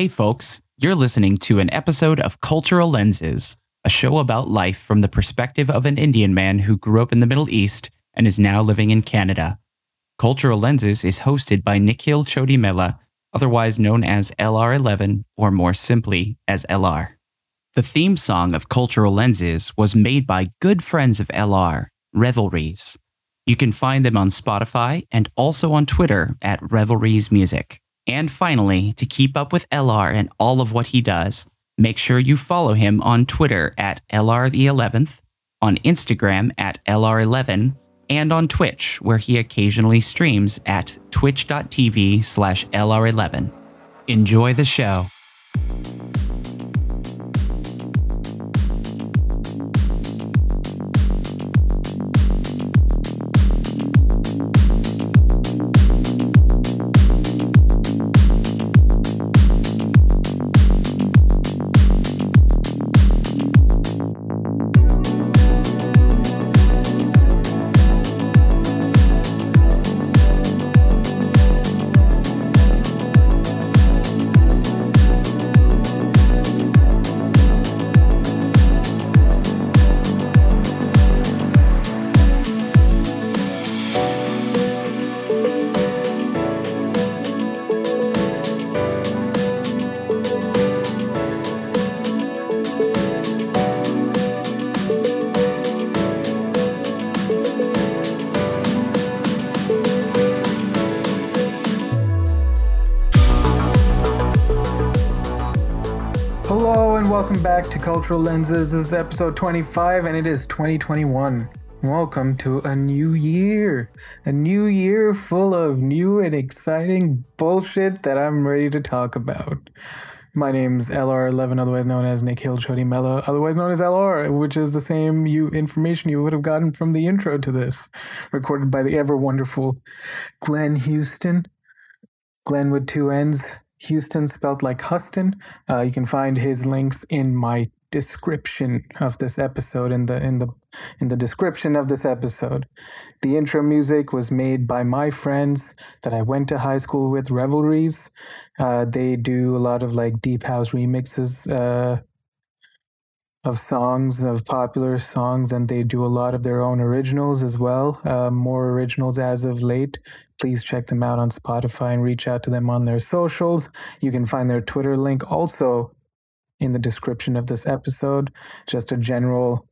Hey, folks, you're listening to an episode of Cultural Lenses, a show about life from the perspective of an Indian man who grew up in the Middle East and is now living in Canada. Cultural Lenses is hosted by Nikhil Chodimela, otherwise known as LR11, or more simply as LR. The theme song of Cultural Lenses was made by good friends of LR, Revelries. You can find them on Spotify and also on Twitter at Revelries Music. And finally, to keep up with LR and all of what he does, make sure you follow him on Twitter at LR the 11th, on Instagram at LR11, and on Twitch, where he occasionally streams at twitch.tv slash LR11. Enjoy the show. Cultural Lenses. This is episode 25 and it is 2021. Welcome to a new year. A new year full of new and exciting bullshit that I'm ready to talk about. My name's LR11, otherwise known as Nikhil Chodimela, otherwise known as LR, which is the same you information you would have gotten from the intro to this, recorded by the ever wonderful Glenn Houston. Glenn with two N's, Houston spelled like Huston. Uh, you can find his links in my description of this episode in the in the in the description of this episode. The intro music was made by my friends that I went to high school with, Revelries. Uh, they do a lot of like deep house remixes uh, of songs of popular songs, and they do a lot of their own originals as well. Uh, more originals as of late. Please check them out on Spotify and reach out to them on their socials. You can find their Twitter link also in the description of this episode. Just a general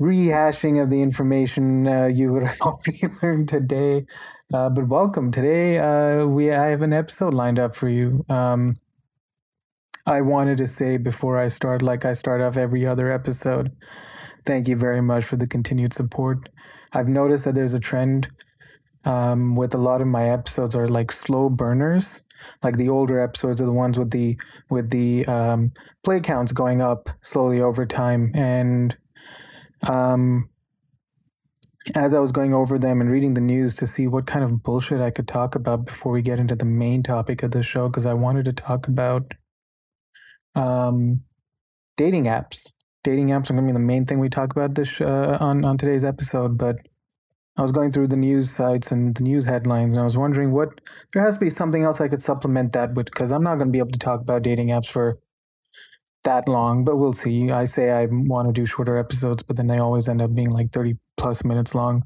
rehashing of the information uh, you would have already learned today. Uh, but welcome. Today uh, we I have an episode lined up for you. Um, I wanted to say before I start, like I start off every other episode, thank you very much for the continued support. I've noticed that there's a trend um, with a lot of my episodes are like slow burners. Like the older episodes are the ones with the with the um, play counts going up slowly over time. And um, as I was going over them and reading the news to see what kind of bullshit I could talk about before we get into the main topic of the show, because I wanted to talk about um, dating apps. Dating apps are going to be the main thing we talk about this uh, on on today's episode. But I was going through the news sites and the news headlines, and I was wondering what there has to be something else I could supplement that with because I'm not going to be able to talk about dating apps for that long. But we'll see. I say I want to do shorter episodes, but then they always end up being like 30 plus minutes long.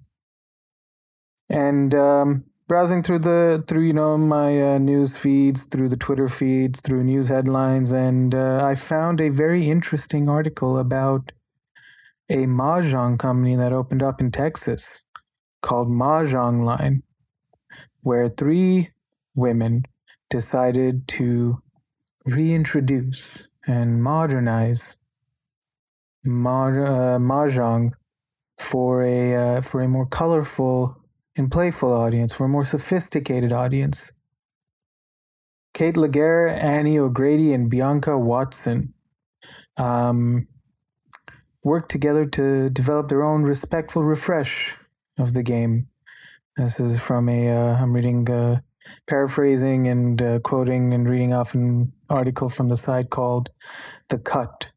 And um, browsing through the through you know my uh, news feeds through the twitter feeds through news headlines and uh, i found a very interesting article about a mahjong company that opened up in texas called mahjong line where three women decided to reintroduce and modernize ma- uh, mahjong for a uh, for a more colorful and playful audience, for a more sophisticated audience. Kate Laguerre, Annie O'Grady, and Bianca Watson um, worked together to develop their own respectful refresh of the game. This is from a, uh, I'm reading, uh, paraphrasing and uh, quoting and reading off an article from the site called The Cut,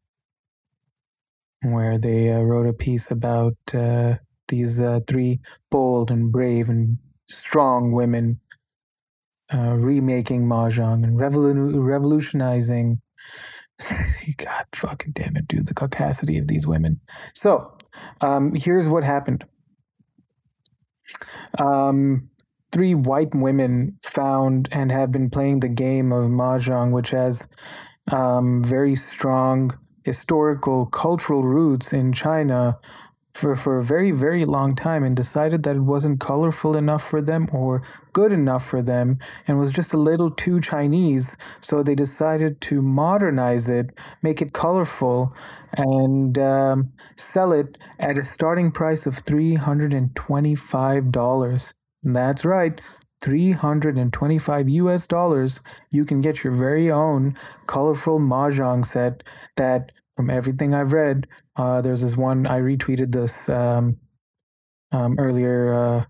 where they uh, wrote a piece about uh, these uh, three bold and brave and strong women remaking mahjong and revolu- revolutionizing. God fucking damn it, dude! The caucasity of these women. So, um, here's what happened. Um, three white women found and have been playing the game of mahjong, which has um, very strong historical cultural roots in China for, for a very, very long time and decided that it wasn't colorful enough for them or good enough for them and was just a little too Chinese. So they decided to modernize it, make it colorful, and um, sell it at a starting price of $325. That's right. 325 US dollars, you can get your very own colorful mahjong set that from everything I've read, uh, there's this one I retweeted this um, um, earlier. Uh,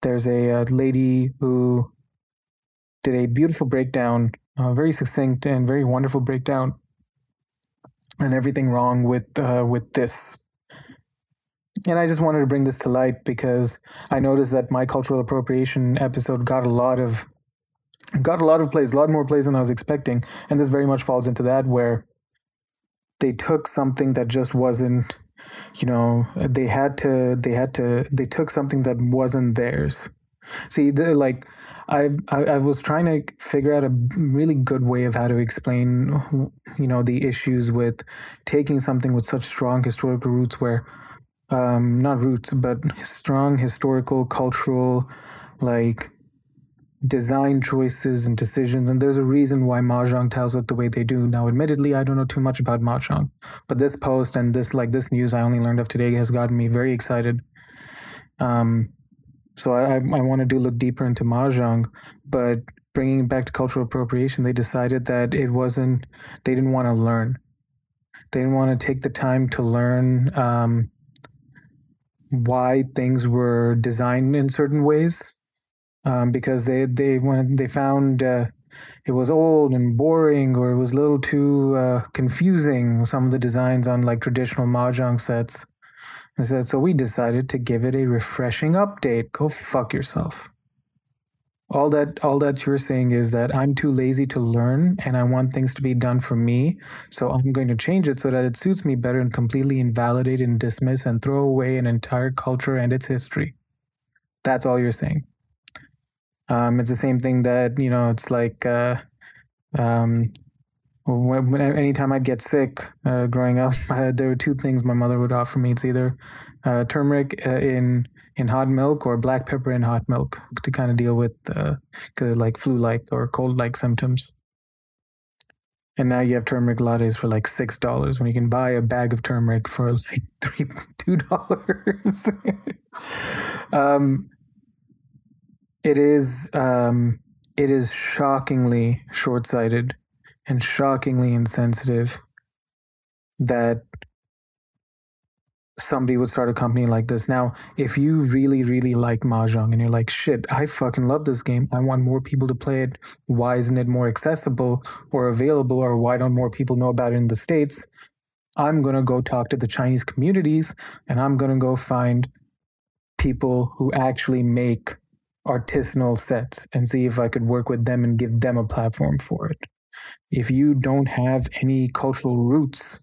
there's a, a, lady who did a beautiful breakdown, uh, very succinct and very wonderful breakdown, and everything wrong with uh, with this. And I just wanted to bring this to light because I noticed that my cultural appropriation episode got a lot of got a lot of plays, a lot more plays than I was expecting, and this very much falls into that where they took something that just wasn't you know they had to they had to they took something that wasn't theirs. See the, like I, I i was trying to figure out a really good way of how to explain you know the issues with taking something with such strong historical roots where um not roots but strong historical cultural like design choices and decisions. And there's a reason why Mahjong tells it the way they do. Now, admittedly, I don't know too much about Mahjong, but this post and this, like this news I only learned of today has gotten me very excited. Um, so I, I want to do look deeper into Mahjong, but bringing it back to cultural appropriation, they decided that it wasn't, they didn't want to learn. They didn't want to take the time to learn um, why things were designed in certain ways um, because they they when they found uh, it was old and boring or it was a little too uh, confusing some of the designs on like traditional mahjong sets. And said, so we decided to give it a refreshing update. Go fuck yourself. All that all that you're saying is that I'm too lazy to learn and I want things to be done for me. So I'm going to change it so that it suits me better and completely invalidate and dismiss and throw away an entire culture and its history. That's all you're saying. Um, it's the same thing that you know. It's like uh, um, when, when, anytime I'd get sick uh, growing up, uh, there were two things my mother would offer me. It's either uh, turmeric uh, in in hot milk or black pepper in hot milk to kind of deal with uh, like flu-like or cold-like symptoms. And now you have turmeric lattes for like six dollars when you can buy a bag of turmeric for like three two dollars. um, it is um, it is shockingly short-sighted and shockingly insensitive that somebody would start a company like this. Now, if you really, really like Mahjong and you're like, shit, I fucking love this game. I want more people to play it. Why isn't it more accessible or available? Or why don't more people know about it in the States? I'm going to go talk to the Chinese communities and I'm going to go find people who actually make artisanal sets and see if I could work with them and give them a platform for it. If you don't have any cultural roots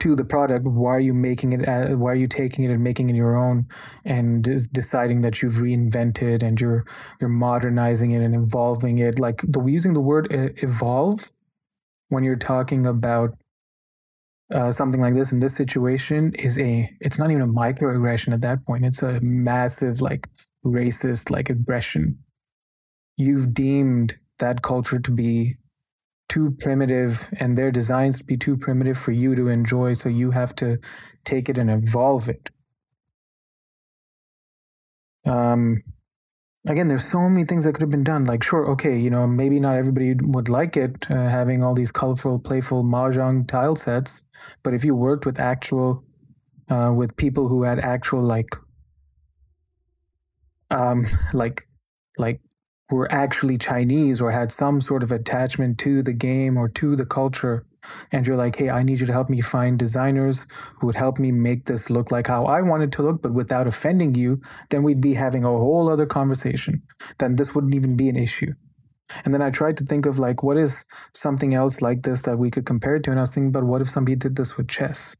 to the product, why are you making it? Uh, why are you taking it and making it your own, and deciding that you've reinvented and you're you're modernizing it and evolving it? Like the using the word evolve when you're talking about uh, something like this in this situation is a it's not even a microaggression at that point it's a massive like racist like aggression. You've deemed that culture to be too primitive and their designs to be too primitive for you to enjoy, so you have to take it and evolve it. Um, again, there's so many things that could have been done. Like, sure, okay, you know, maybe not everybody would like it uh, having all these colorful, playful mahjong tile sets, but if you worked with actual, uh, with people who had actual like um, like like were actually Chinese or had some sort of attachment to the game or to the culture. And you're like, hey, I need you to help me find designers who would help me make this look like how I want it to look, but without offending you, then we'd be having a whole other conversation. Then this wouldn't even be an issue. And then I tried to think of like, what is something else like this that we could compare it to? And I was thinking about what if somebody did this with chess?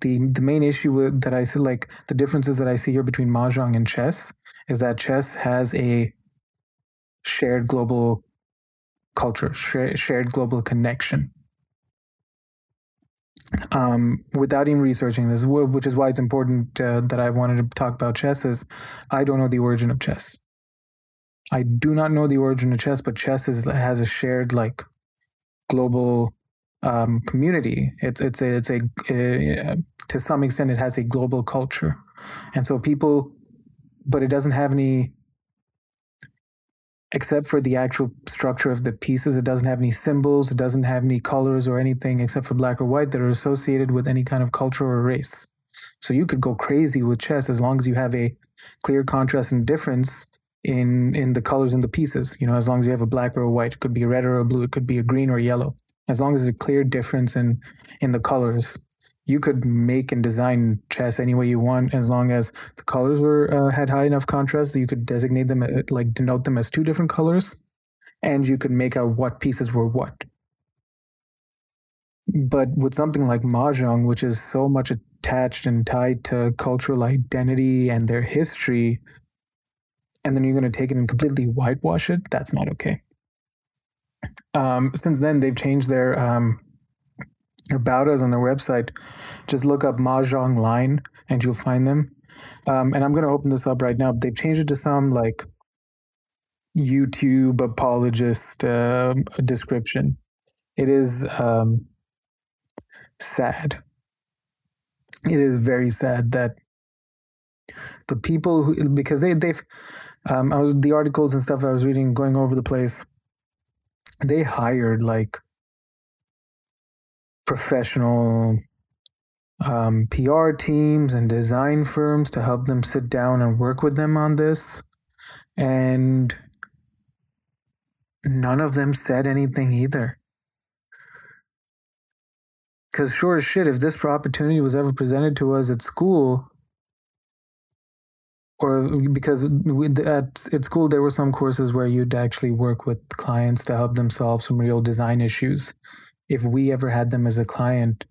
The the main issue that I see, like the differences that I see here between mahjong and chess, is that chess has a shared global culture, shared global connection. Um, without even researching this, which is why it's important uh, that I wanted to talk about chess, is I don't know the origin of chess. I do not know the origin of chess, but chess is, has a shared like global um, community. It's it's a, it's a, a to some extent it has a global culture, and so people, but it doesn't have any except for the actual structure of the pieces. It doesn't have any symbols, it doesn't have any colors or anything except for black or white that are associated with any kind of culture or race. So you could go crazy with chess as long as you have a clear contrast and difference in in the colors in the pieces. You know, as long as you have a black or a white, it could be a red or a blue, it could be a green or yellow. As long as there's a clear difference in in the colors, you could make and design chess any way you want as long as the colors were uh, had high enough contrast that you could designate them uh, like denote them as two different colors and you could make out what pieces were what. But with something like mahjong which is so much attached and tied to cultural identity and their history and then you're going to take it and completely whitewash it that's not okay. Um, since then they've changed their um, about us on their website, just look up Mahjong Line and you'll find them. Um, and I'm going to open this up right now. They've changed it to some like YouTube apologist uh, description. It is um, sad. It is very sad that the people who, because they, they've, um, I was, the articles and stuff I was reading going over the place, they hired like professional um, PR teams and design firms to help them sit down and work with them on this. And none of them said anything either. Because, sure as shit, if this opportunity was ever presented to us at school, or because at, at school there were some courses where you'd actually work with clients to help them solve some real design issues if we ever had them as a client,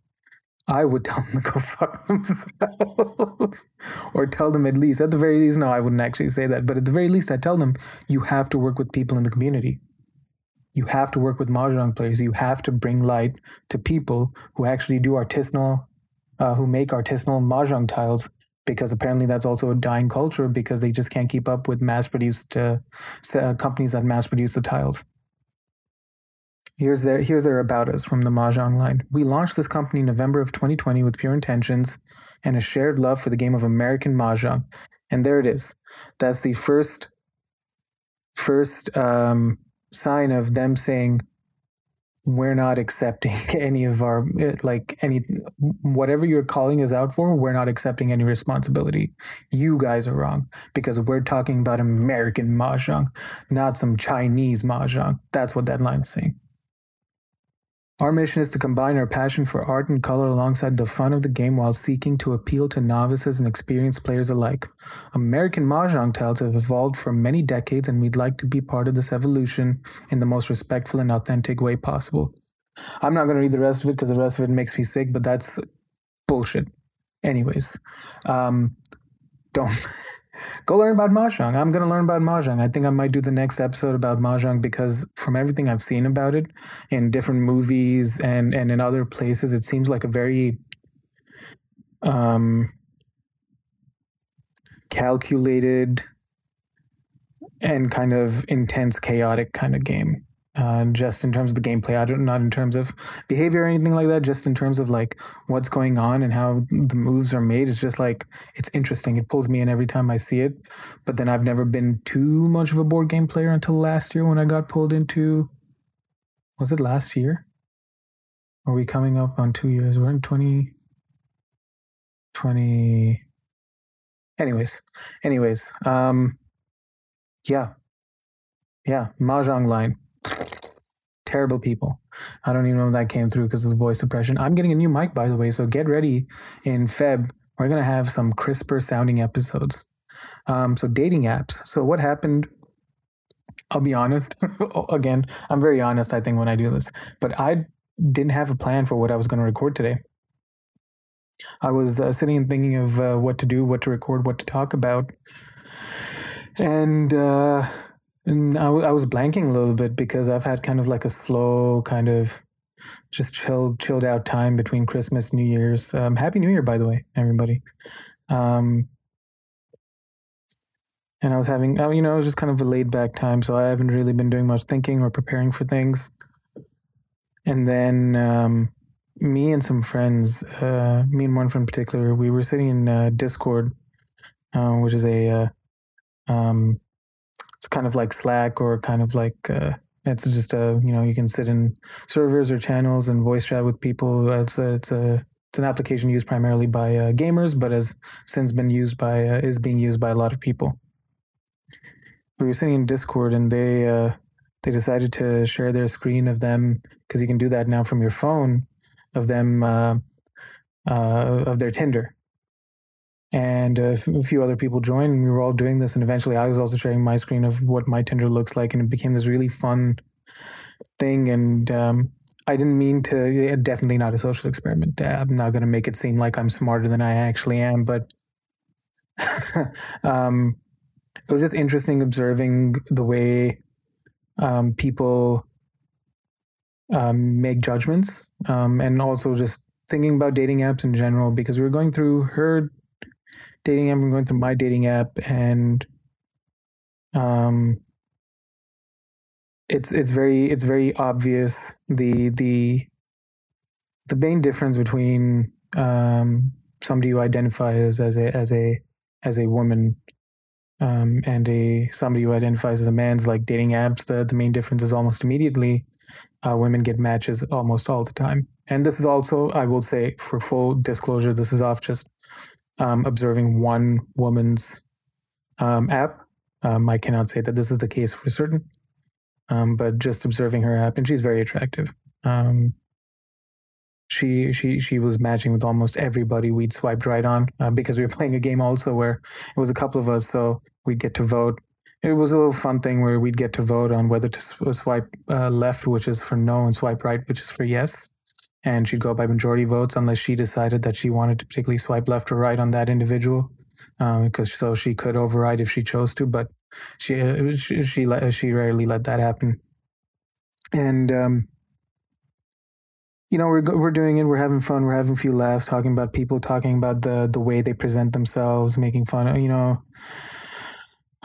I would tell them to go fuck themselves. or tell them at least, at the very least, no, I wouldn't actually say that, but at the very least, I tell them you have to work with people in the community. You have to work with Mahjong players. You have to bring light to people who actually do artisanal, uh, who make artisanal Mahjong tiles, because apparently that's also a dying culture because they just can't keep up with mass produced uh, companies that mass produce the tiles. Here's their here's their about us from the Mahjong line. We launched this company in November of 2020 with pure intentions and a shared love for the game of American Mahjong. And there it is. That's the first first um, sign of them saying we're not accepting any of our like any whatever you're calling us out for we're not accepting any responsibility you guys are wrong because we're talking about american mahjong not some chinese mahjong that's what that line is saying our mission is to combine our passion for art and color alongside the fun of the game while seeking to appeal to novices and experienced players alike. American Mahjong tiles have evolved for many decades, and we'd like to be part of this evolution in the most respectful and authentic way possible. I'm not going to read the rest of it because the rest of it makes me sick, but that's bullshit. Anyways, um, don't. go learn about mahjong. I'm going to learn about mahjong. I think I might do the next episode about mahjong because from everything I've seen about it in different movies and and in other places, it seems like a very um calculated and kind of intense chaotic kind of game uh, just in terms of the gameplay. I don't not in terms of behavior or anything like that. Just in terms of like what's going on and how the moves are made. It's just like it's interesting. It pulls me in every time I see it. But then I've never been too much of a board game player until last year when I got pulled into. Was it last year? Are we coming up on two years? We're in twenty. 20 anyways anyways um yeah yeah mahjong line terrible people. I don't even know if that came through because of the voice suppression. I'm getting a new mic, by the way, so get ready in Feb. We're going to have some crisper sounding episodes. Um, so, dating apps. So, what happened I'll be honest. Again, I'm very honest, I think, when I do this. But I didn't have a plan for what I was going to record today. I was uh, sitting and thinking of uh, what to do, what to record, what to talk about. And, uh, and I, w- I was blanking a little bit because I've had kind of like a slow, kind of just chilled, chilled out time between Christmas, New Year's. Um, Happy New Year, by the way, everybody. Um, and I was having, oh, you know, it was just kind of a laid back time. So I haven't really been doing much thinking or preparing for things. And then um, me and some friends, uh, me and one friend in particular, we were sitting in uh, Discord, uh, which is a, uh, um, it's kind of like Slack or kind of like, uh, it's just a, you know, you can sit in servers or channels and voice chat with people. It's a, it's a, it's an application used primarily by uh, gamers, but has since been used by, is being used by a lot of people we were sitting in Discord and they uh, they decided to share their screen of them because you can do that now from your phone of them uh, uh, of their Tinder. And a few other people joined, and we were all doing this. And eventually, I was also sharing my screen of what my Tinder looks like, and it became this really fun thing. And um, I didn't mean to. Definitely not a social experiment. I'm not going to make it seem like I'm smarter than I actually am, but um, it was just interesting observing the way um, people um, make judgments um, and also just thinking about dating apps in general because we were going through her dating app I'm going through my dating app and um it's it's very it's very obvious the the the main difference between um somebody who identifies as a as a as a woman um, and a somebody who identifies as a man's like dating apps, the, the main difference is almost immediately uh, women get matches almost all the time. And this is also, I will say, for full disclosure, this is off just um, observing one woman's um, app. Um, I cannot say that this is the case for certain, um, but just observing her app, and she's very attractive. Um, she she she was matching with almost everybody we'd swiped right on uh, because we were playing a game also where it was a couple of us so we'd get to vote it was a little fun thing where we'd get to vote on whether to swipe uh, left which is for no and swipe right which is for yes and she'd go by majority votes unless she decided that she wanted to particularly swipe left or right on that individual because um, so she could override if she chose to but she uh, she she, she rarely let that happen and um, you know, we're we're doing it. We're having fun. We're having a few laughs, talking about people, talking about the the way they present themselves, making fun. of You know,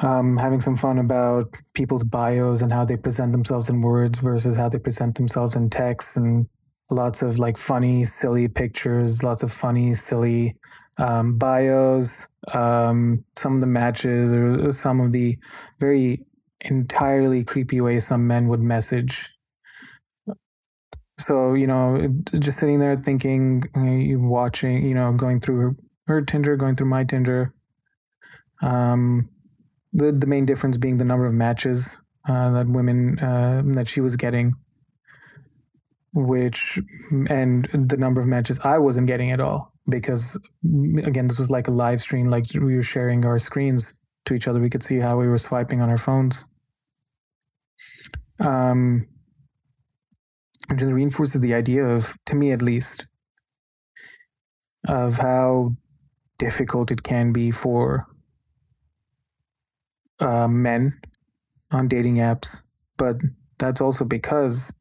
um, having some fun about people's bios and how they present themselves in words versus how they present themselves in text, and lots of like funny, silly pictures, lots of funny, silly um, bios. Um, some of the matches or some of the very entirely creepy ways some men would message so you know just sitting there thinking watching you know going through her, her tinder going through my tinder um the the main difference being the number of matches uh, that women uh, that she was getting which and the number of matches I wasn't getting at all because again this was like a live stream like we were sharing our screens to each other we could see how we were swiping on our phones um just reinforces the idea of, to me at least, of how difficult it can be for uh, men on dating apps. But that's also because,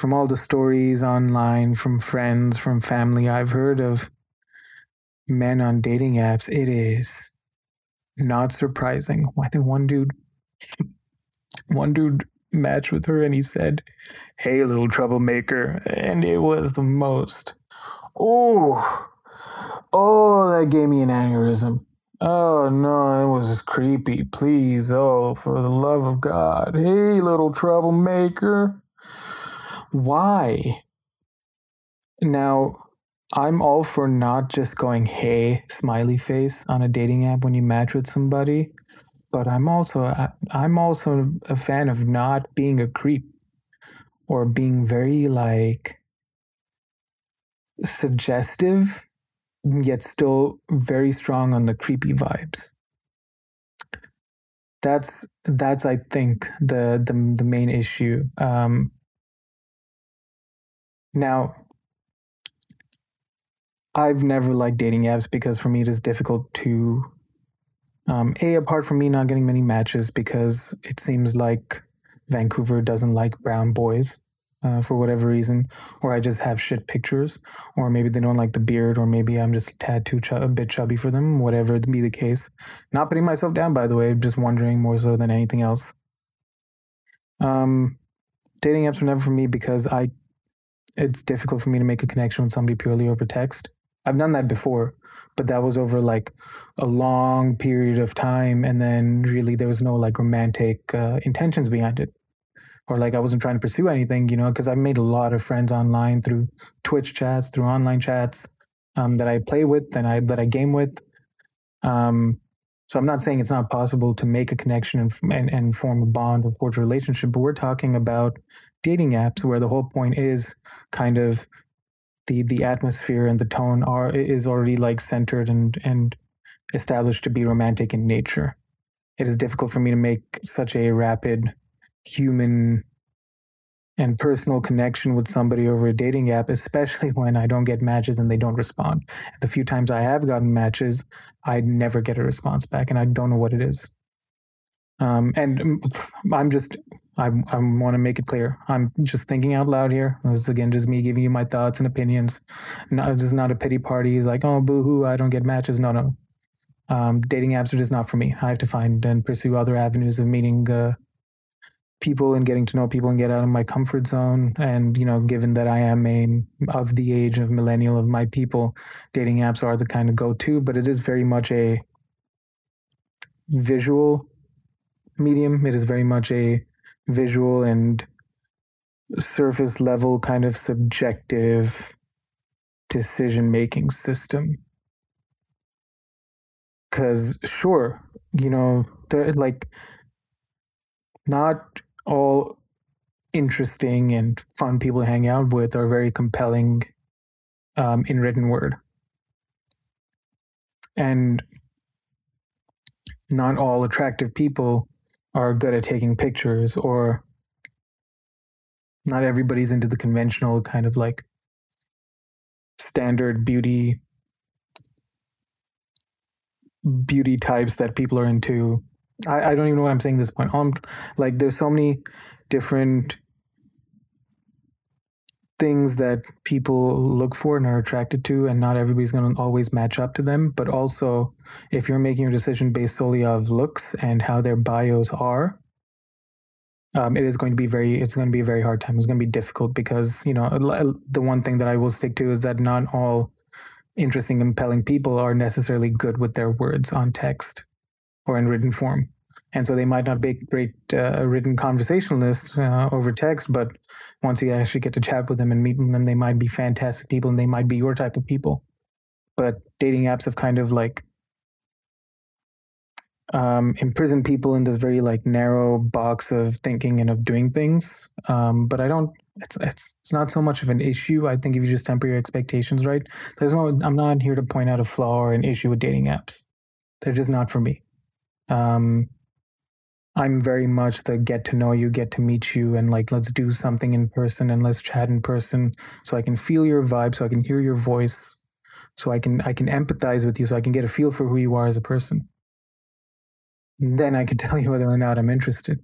from all the stories online, from friends, from family, I've heard of men on dating apps, it is not surprising. I think one dude, one dude match with her and he said, Hey, little troublemaker. And it was the most. Oh, oh, that gave me an aneurysm. Oh, no, it was creepy. Please, oh, for the love of God. Hey, little troublemaker. Why? Now, I'm all for not just going, hey, smiley face on a dating app when you match with somebody, but I'm also I'm also a fan of not being a creep or being very like suggestive yet still very strong on the creepy vibes. that's that's I think the the the main issue. Um, now, I've never liked dating apps because for me it is difficult to um, a apart from me not getting many matches because it seems like Vancouver doesn't like brown boys uh, for whatever reason, or I just have shit pictures, or maybe they don't like the beard, or maybe I'm just a ch- a bit chubby for them, whatever be the case. Not putting myself down, by the way, just wondering more so than anything else. Um, dating apps were never for me because I, it's difficult for me to make a connection with somebody purely over text. I've done that before, but that was over like a long period of time, and then really there was no like romantic uh, intentions behind it or like I wasn't trying to pursue anything, you know, because I've made a lot of friends online through Twitch chats, through online chats um, that I play with and I that I game with. Um, so I'm not saying it's not possible to make a connection and, and, and form a bond of cordial relationship, but we're talking about dating apps where the whole point is kind of the the atmosphere and the tone are is already like centered and and established to be romantic in nature. It is difficult for me to make such a rapid human and personal connection with somebody over a dating app, especially when I don't get matches and they don't respond. The few times I have gotten matches, I never get a response back, and I don't know what it is. Um, and mm, I'm just, I, I want to make it clear. I'm just thinking out loud here. This is again just me giving you my thoughts and opinions. Not, this is not a pity party. It's like, oh, boo hoo, I don't get matches. No, no. Um, dating apps are just not for me. I have to find and pursue other avenues of meeting uh, people and getting to know people and get out of my comfort zone. And, you know, given that I am a of the age of millennial of my people, dating apps are the kind of go to, but it is very much a visual medium. It is very much a visual and surface level kind of subjective decision making system. Because, sure, you know, like, not all interesting and fun people to hang out with are very compelling um, in written word. And not all attractive people are good at taking pictures, or not everybody's into the conventional kind of like standard beauty beauty types that people are into I, I don't even know what I'm saying at this point. Um, like there's so many different things that people look for and are attracted to, and not everybody's going to always match up to them. But also, if you're making your decision based solely of looks and how their bios are, um, it is going to be very it's going to be a very hard time. It's going to be difficult because you know the one thing that I will stick to is that not all interesting, compelling people are necessarily good with their words on text or in written form. And so they might not be great uh, written conversationalists uh, over text, but once you actually get to chat with them and meet them, they might be fantastic people and they might be your type of people. But dating apps have kind of like um, imprisoned people in this very like narrow box of thinking and of doing things. Um, but I don't. It's it's it's not so much of an issue. I think if you just temper your expectations right, there's no. I'm not here to point out a flaw or an issue with dating apps. They're just not for me. Um, I'm very much the get to know you, get to meet you, and like let's do something in person and let's chat in person so I can feel your vibe, so I can hear your voice, so I can I can empathize with you, so I can get a feel for who you are as a person. Then I can tell you whether or not I'm interested.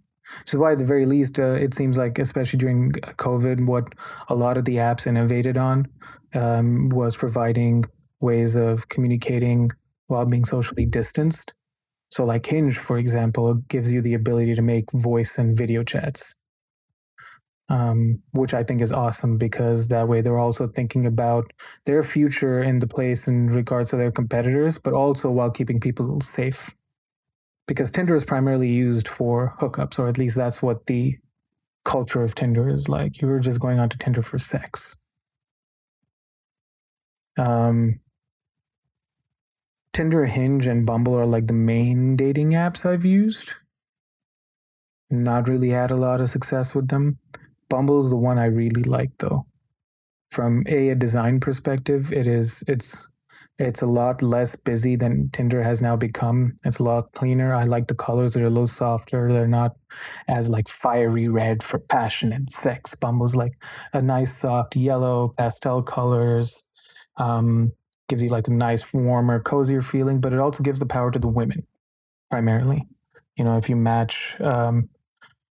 Is why, at the very least, uh, it seems like, especially during COVID, what a lot of the apps innovated on um, was providing ways of communicating while being socially distanced so, like Hinge, for example, gives you the ability to make voice and video chats, um, which I think is awesome because that way they're also thinking about their future in the place in regards to their competitors, but also while keeping people safe. Because Tinder is primarily used for hookups, or at least that's what the culture of Tinder is like. You're just going onto Tinder for sex. Um, Tinder, Hinge, and Bumble are like the main dating apps I've used. Not really had a lot of success with them. Bumble's the one I really like though. From a, a design perspective, it is it's It's a lot less busy than Tinder has now become. It's a lot cleaner. I like the colors; they're a little softer. They're not as like fiery red for passion and sex. Bumble's like a nice soft yellow, pastel colors. Um, gives you like a nice, warmer, cozier feeling, but it also gives the power to the women primarily. You know, if you match, um,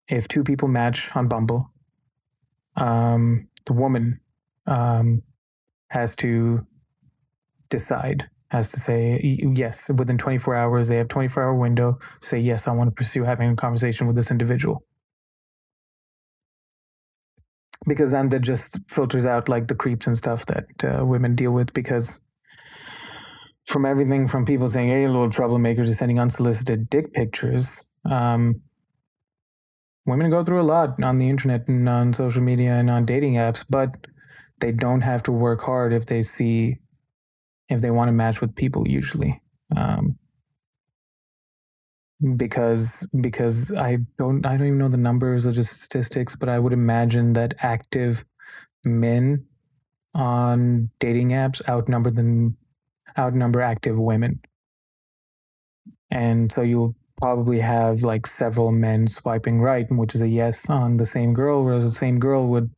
if two people match on Bumble, um, the woman um, has to decide, has to say yes within 24 hours. They have 24 hour window. Say yes, I want to pursue having a conversation with this individual. Because then that just filters out like the creeps and stuff that uh, women deal with. Because from everything from people saying, "Hey, little troublemaker," to sending unsolicited dick pictures, um, women go through a lot on the internet and on social media and on dating apps, but they don't have to work hard if they see if they want to match with people usually. Um, because because I don't I don't even know the numbers or just statistics, but I would imagine that active men on dating apps outnumber than outnumber active women. And so you'll probably have like several men swiping right, which is a yes on the same girl, whereas the same girl would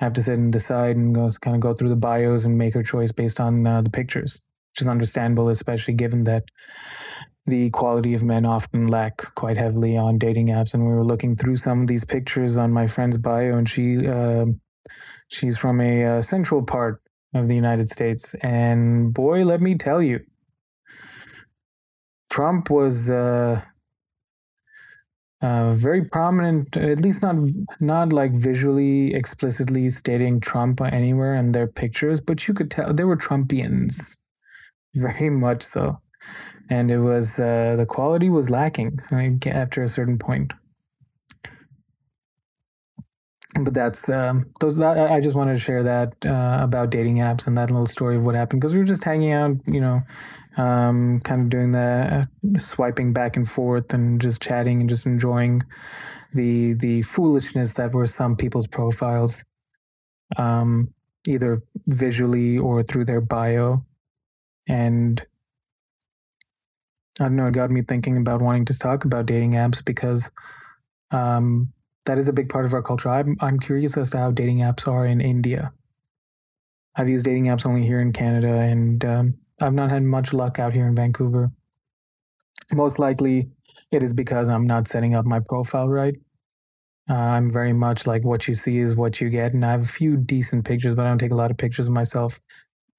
have to sit and decide and go kind of go through the bios and make her choice based on uh, the pictures, which is understandable, especially given that the quality of men often lack quite heavily on dating apps. And we were looking through some of these pictures on my friend's bio, and she uh, she's from a uh, central part of the United States, and boy, let me tell you, Trump was uh, uh, very prominent, at least not not like visually explicitly stating Trump anywhere in their pictures, but you could tell they were Trumpians, very much so, and it was uh, the quality was lacking after a certain point but that's um, those. I just wanted to share that uh, about dating apps and that little story of what happened because we were just hanging out, you know, um, kind of doing the uh, swiping back and forth and just chatting and just enjoying the the foolishness that were some people's profiles, um, either visually or through their bio, and I don't know. It got me thinking about wanting to talk about dating apps because. Um, that is a big part of our culture. I'm I'm curious as to how dating apps are in India. I've used dating apps only here in Canada, and um, I've not had much luck out here in Vancouver. Most likely, it is because I'm not setting up my profile right. Uh, I'm very much like what you see is what you get, and I have a few decent pictures, but I don't take a lot of pictures of myself.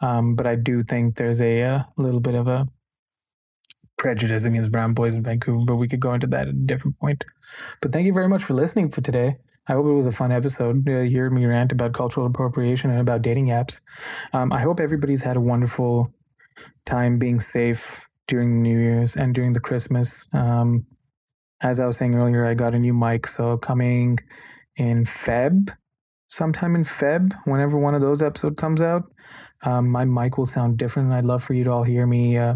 Um, but I do think there's a, a uh, little bit of a prejudice against brown boys in Vancouver, but we could go into that at a different point. But thank you very much for listening for today. I hope it was a fun episode. Uh, hear me rant about cultural appropriation and about dating apps. Um, I hope everybody's had a wonderful time being safe during New Year's and during the Christmas. Um, as I was saying earlier, I got a new mic, so coming in Feb, sometime in Feb, whenever one of those episodes comes out, um, my mic will sound different. And I'd love for you to all hear me uh,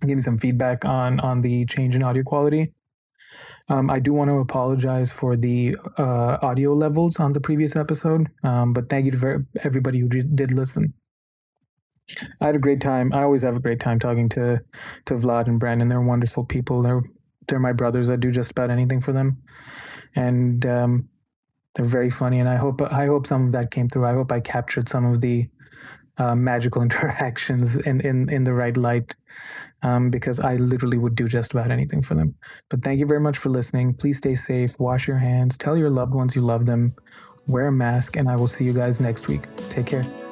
give me some feedback on on the change in audio quality. Um, I do want to apologize for the uh, audio levels on the previous episode, um, but thank you to everybody who did listen. I had a great time. I always have a great time talking to to Vlad and Brandon. They're wonderful people. They're they're my brothers. I do just about anything for them, and um, they're very funny. And I hope I hope some of that came through. I hope I captured some of the uh, magical interactions in, in, in the right light um, because I literally would do just about anything for them. But thank you very much for listening. Please stay safe, wash your hands, tell your loved ones you love them, wear a mask, and I will see you guys next week. Take care.